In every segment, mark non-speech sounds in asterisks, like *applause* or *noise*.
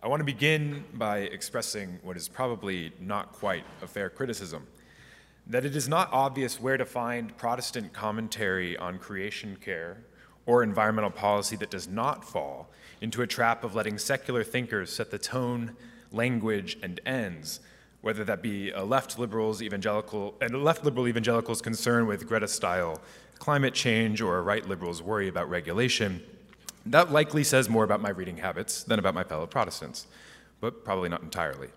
I want to begin by expressing what is probably not quite a fair criticism that it is not obvious where to find Protestant commentary on creation care or environmental policy that does not fall into a trap of letting secular thinkers set the tone, language, and ends, whether that be a left liberals evangelical and left liberal evangelicals concern with Greta style climate change or a right liberals worry about regulation that likely says more about my reading habits than about my fellow Protestants, but probably not entirely.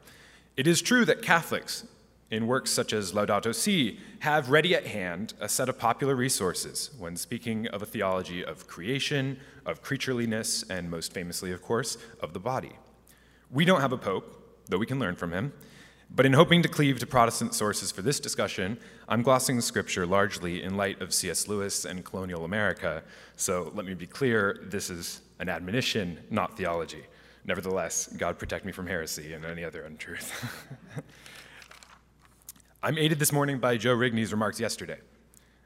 It is true that Catholics, in works such as Laudato Si, have ready at hand a set of popular resources when speaking of a theology of creation, of creatureliness, and most famously, of course, of the body. We don't have a pope, though we can learn from him, but in hoping to cleave to Protestant sources for this discussion, I'm glossing scripture largely in light of C.S. Lewis and colonial America. So let me be clear this is an admonition, not theology. Nevertheless, God protect me from heresy and any other untruth. *laughs* I'm aided this morning by Joe Rigney's remarks yesterday.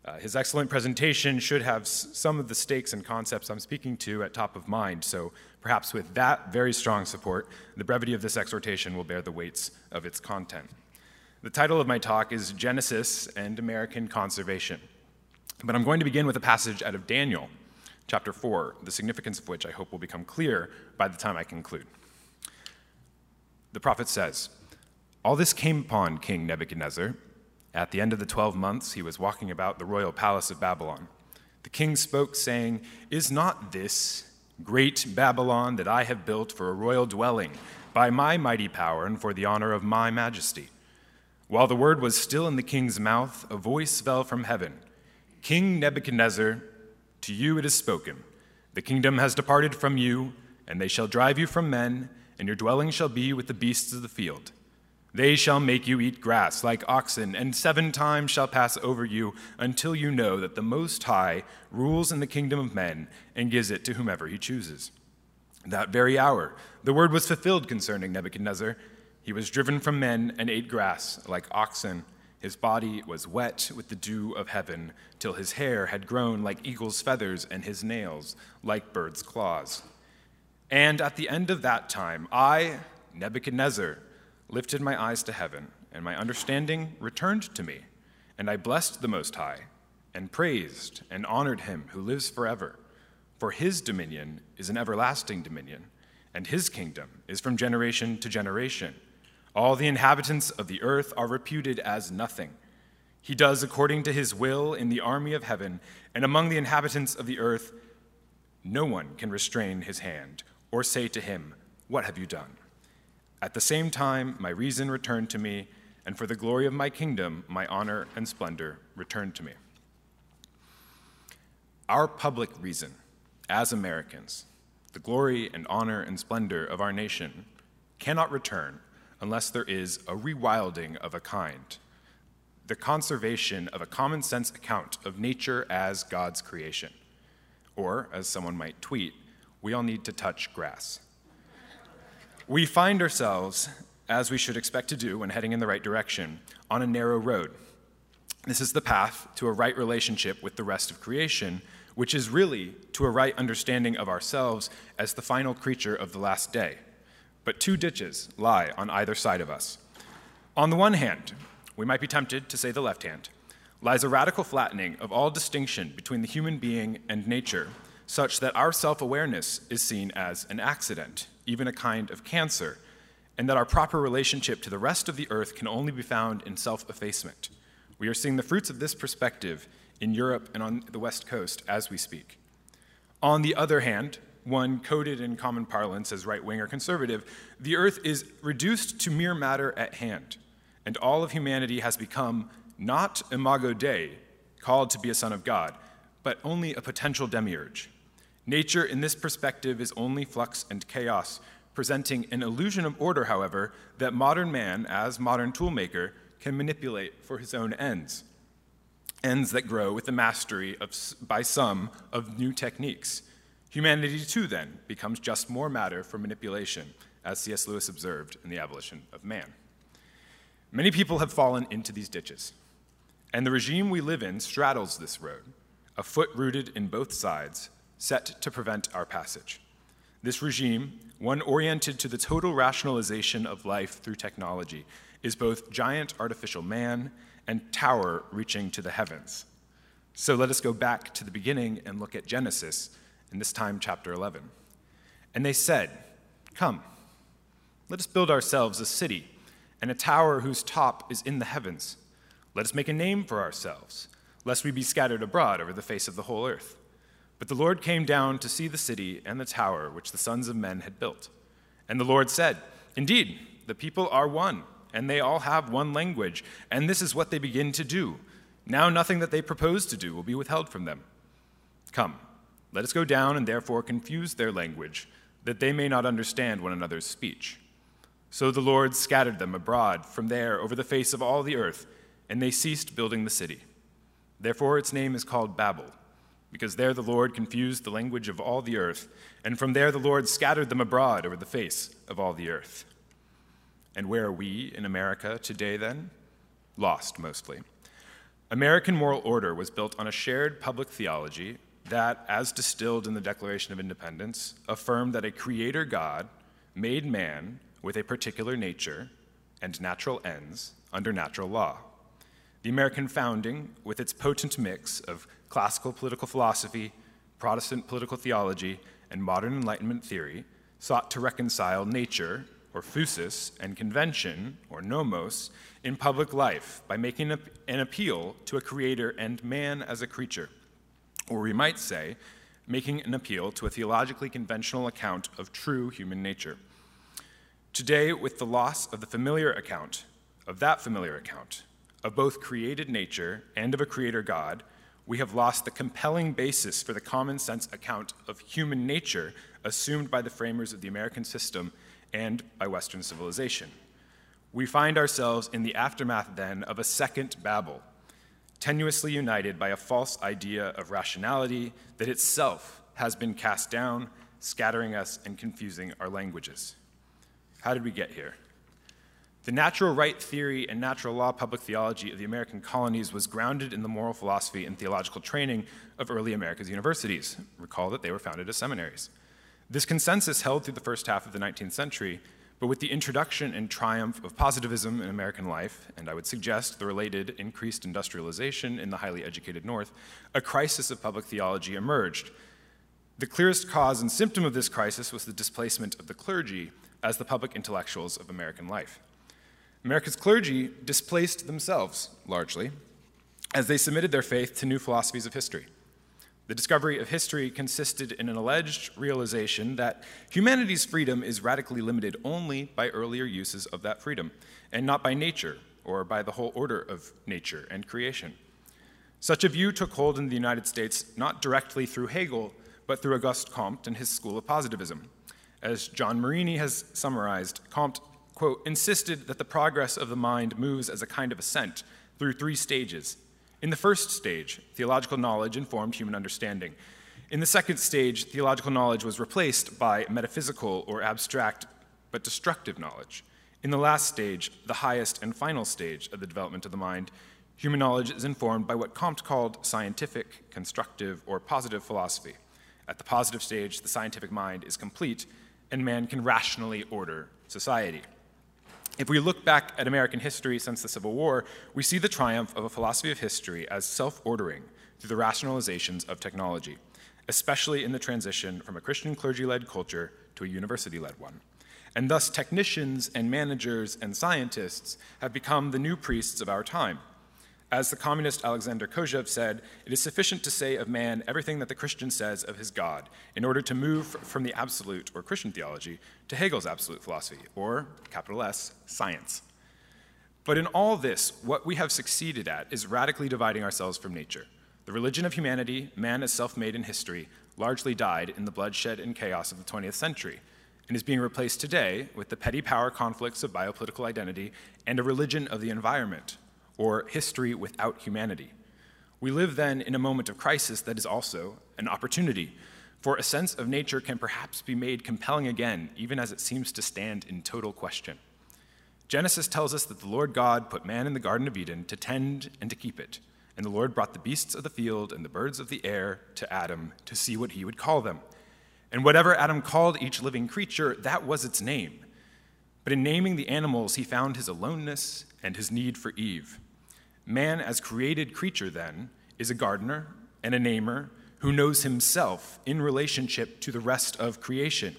Uh, his excellent presentation should have some of the stakes and concepts I'm speaking to at top of mind, so perhaps with that very strong support, the brevity of this exhortation will bear the weights of its content. The title of my talk is Genesis and American Conservation, but I'm going to begin with a passage out of Daniel, chapter 4, the significance of which I hope will become clear by the time I conclude. The prophet says, All this came upon King Nebuchadnezzar at the end of the twelve months, he was walking about the royal palace of Babylon. The king spoke, saying, Is not this great Babylon that I have built for a royal dwelling by my mighty power and for the honor of my majesty? While the word was still in the king's mouth, a voice fell from heaven King Nebuchadnezzar, to you it is spoken. The kingdom has departed from you, and they shall drive you from men, and your dwelling shall be with the beasts of the field. They shall make you eat grass like oxen, and seven times shall pass over you until you know that the Most High rules in the kingdom of men and gives it to whomever he chooses. That very hour, the word was fulfilled concerning Nebuchadnezzar. He was driven from men and ate grass like oxen. His body was wet with the dew of heaven, till his hair had grown like eagle's feathers, and his nails like bird's claws. And at the end of that time, I, Nebuchadnezzar, lifted my eyes to heaven, and my understanding returned to me. And I blessed the Most High, and praised and honored him who lives forever. For his dominion is an everlasting dominion, and his kingdom is from generation to generation. All the inhabitants of the earth are reputed as nothing. He does according to his will in the army of heaven, and among the inhabitants of the earth, no one can restrain his hand or say to him, What have you done? At the same time, my reason returned to me, and for the glory of my kingdom, my honor and splendor returned to me. Our public reason, as Americans, the glory and honor and splendor of our nation, cannot return unless there is a rewilding of a kind, the conservation of a common sense account of nature as God's creation. Or, as someone might tweet, we all need to touch grass we find ourselves, as we should expect to do when heading in the right direction, on a narrow road. This is the path to a right relationship with the rest of creation, which is really to a right understanding of ourselves as the final creature of the last day. But two ditches lie on either side of us. On the one hand, we might be tempted to say the left hand, lies a radical flattening of all distinction between the human being and nature, such that our self awareness is seen as an accident even a kind of cancer, and that our proper relationship to the rest of the earth can only be found in self effacement. We are seeing the fruits of this perspective in Europe and on the West Coast as we speak. On the other hand, one coded in common parlance as right wing or conservative, the earth is reduced to mere matter at hand, and all of humanity has become not imago Dei, called to be a son of God, but only a potential demiurge. Nature, in this perspective, is only flux and chaos, presenting an illusion of order, however, that modern man, as modern toolmaker, can manipulate for his own ends. Ends that grow with the mastery of, by some of new techniques. Humanity, too, then, becomes just more matter for manipulation, as C.S. Lewis observed in The Abolition of Man. Many people have fallen into these ditches, and the regime we live in straddles this road, a foot rooted in both sides, set to prevent our passage. This regime, one oriented to the total rationalization of life through technology, is both giant artificial man and tower reaching to the heavens. So let us go back to the beginning and look at Genesis, and this time chapter 11. And they said, Come, let us build ourselves a city and a tower whose top is in the heavens. Let us make a name for ourselves, lest we be scattered abroad over the face of the whole earth. But the Lord came down to see the city and the tower which the sons of men had built. And the Lord said, Indeed, the people are one, and they all have one language, and this is what they begin to do. Now nothing that they propose to do will be withheld from them. Come, let us go down and therefore confuse their language, that they may not understand one another's speech. So the Lord scattered them abroad from there over the face of all the earth, and they ceased building the city. Therefore its name is called Babel, because there the Lord confused the language of all the earth, and from there the Lord scattered them abroad over the face of all the earth. And where are we in America today then? Lost mostly. American moral order was built on a shared public theology that, as distilled in the Declaration of Independence, affirmed that a creator God made man with a particular nature and natural ends under natural law. The American founding, with its potent mix of classical political philosophy, Protestant political theology, and modern Enlightenment theory, sought to reconcile nature, or phusis, and convention, or nomos, in public life by making an appeal to a creator and man as a creature. Or we might say, making an appeal to a theologically conventional account of true human nature. Today, with the loss of the familiar account, of that familiar account, of both created nature and of a creator God, we have lost the compelling basis for the common sense account of human nature assumed by the framers of the American system and by Western civilization. We find ourselves in the aftermath then of a second Babel, tenuously united by a false idea of rationality that itself has been cast down, scattering us and confusing our languages. How did we get here? The natural right theory and natural law public theology of the American colonies was grounded in the moral philosophy and theological training of early America's universities. Recall that they were founded as seminaries. This consensus held through the first half of the 19th century, but with the introduction and triumph of positivism in American life, and I would suggest the related increased industrialization in the highly educated North, a crisis of public theology emerged. The clearest cause and symptom of this crisis was the displacement of the clergy as the public intellectuals of American life. America's clergy displaced themselves, largely, as they submitted their faith to new philosophies of history. The discovery of history consisted in an alleged realization that humanity's freedom is radically limited only by earlier uses of that freedom, and not by nature or by the whole order of nature and creation. Such a view took hold in the United States not directly through Hegel, but through Auguste Comte and his school of positivism. As John Marini has summarized, Comte, quote, insisted that the progress of the mind moves as a kind of ascent through three stages. In the first stage, theological knowledge informed human understanding. In the second stage, theological knowledge was replaced by metaphysical or abstract but destructive knowledge. In the last stage, the highest and final stage of the development of the mind, human knowledge is informed by what Comte called scientific, constructive, or positive philosophy. At the positive stage, the scientific mind is complete and man can rationally order society. If we look back at American history since the Civil War, we see the triumph of a philosophy of history as self ordering through the rationalizations of technology, especially in the transition from a Christian clergy led culture to a university led one. And thus, technicians and managers and scientists have become the new priests of our time as the communist Alexander Kojève said, it is sufficient to say of man everything that the Christian says of his God in order to move from the absolute or Christian theology to Hegel's absolute philosophy, or, capital S, science. But in all this, what we have succeeded at is radically dividing ourselves from nature. The religion of humanity, man as self made in history, largely died in the bloodshed and chaos of the 20th century and is being replaced today with the petty power conflicts of biopolitical identity and a religion of the environment or history without humanity. We live then in a moment of crisis that is also an opportunity, for a sense of nature can perhaps be made compelling again, even as it seems to stand in total question. Genesis tells us that the Lord God put man in the Garden of Eden to tend and to keep it. And the Lord brought the beasts of the field and the birds of the air to Adam to see what he would call them. And whatever Adam called each living creature, that was its name. But in naming the animals, he found his aloneness and his need for Eve. Man, as created creature, then, is a gardener and a namer who knows himself in relationship to the rest of creation.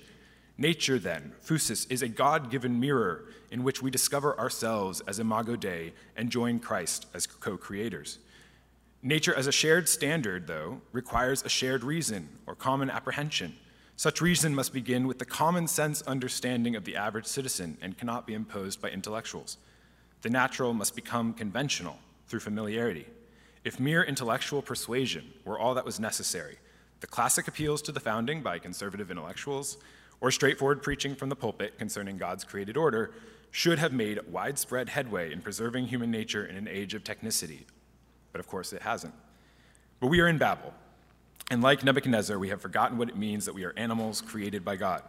Nature, then, phusis, is a God given mirror in which we discover ourselves as imago Dei and join Christ as co creators. Nature, as a shared standard, though, requires a shared reason or common apprehension. Such reason must begin with the common sense understanding of the average citizen and cannot be imposed by intellectuals. The natural must become conventional through familiarity. If mere intellectual persuasion were all that was necessary, the classic appeals to the founding by conservative intellectuals, or straightforward preaching from the pulpit concerning God's created order, should have made widespread headway in preserving human nature in an age of technicity. But of course, it hasn't. But we are in Babel, and like Nebuchadnezzar, we have forgotten what it means that we are animals created by God.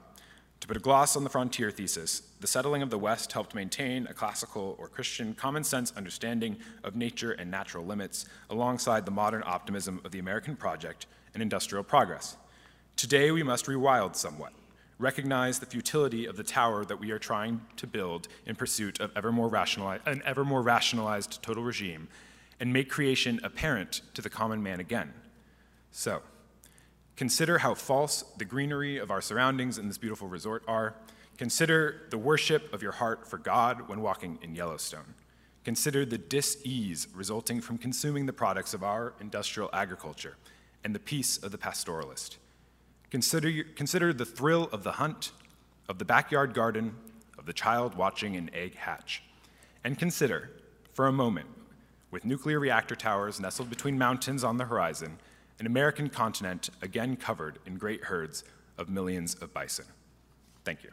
To put a gloss on the frontier thesis, the settling of the West helped maintain a classical or Christian common sense understanding of nature and natural limits alongside the modern optimism of the American project and industrial progress. Today, we must rewild somewhat, recognize the futility of the tower that we are trying to build in pursuit of ever more an ever more rationalized total regime, and make creation apparent to the common man again. So, Consider how false the greenery of our surroundings in this beautiful resort are. Consider the worship of your heart for God when walking in Yellowstone. Consider the dis ease resulting from consuming the products of our industrial agriculture and the peace of the pastoralist. Consider, consider the thrill of the hunt, of the backyard garden, of the child watching an egg hatch. And consider, for a moment, with nuclear reactor towers nestled between mountains on the horizon, an American continent again covered in great herds of millions of bison. Thank you.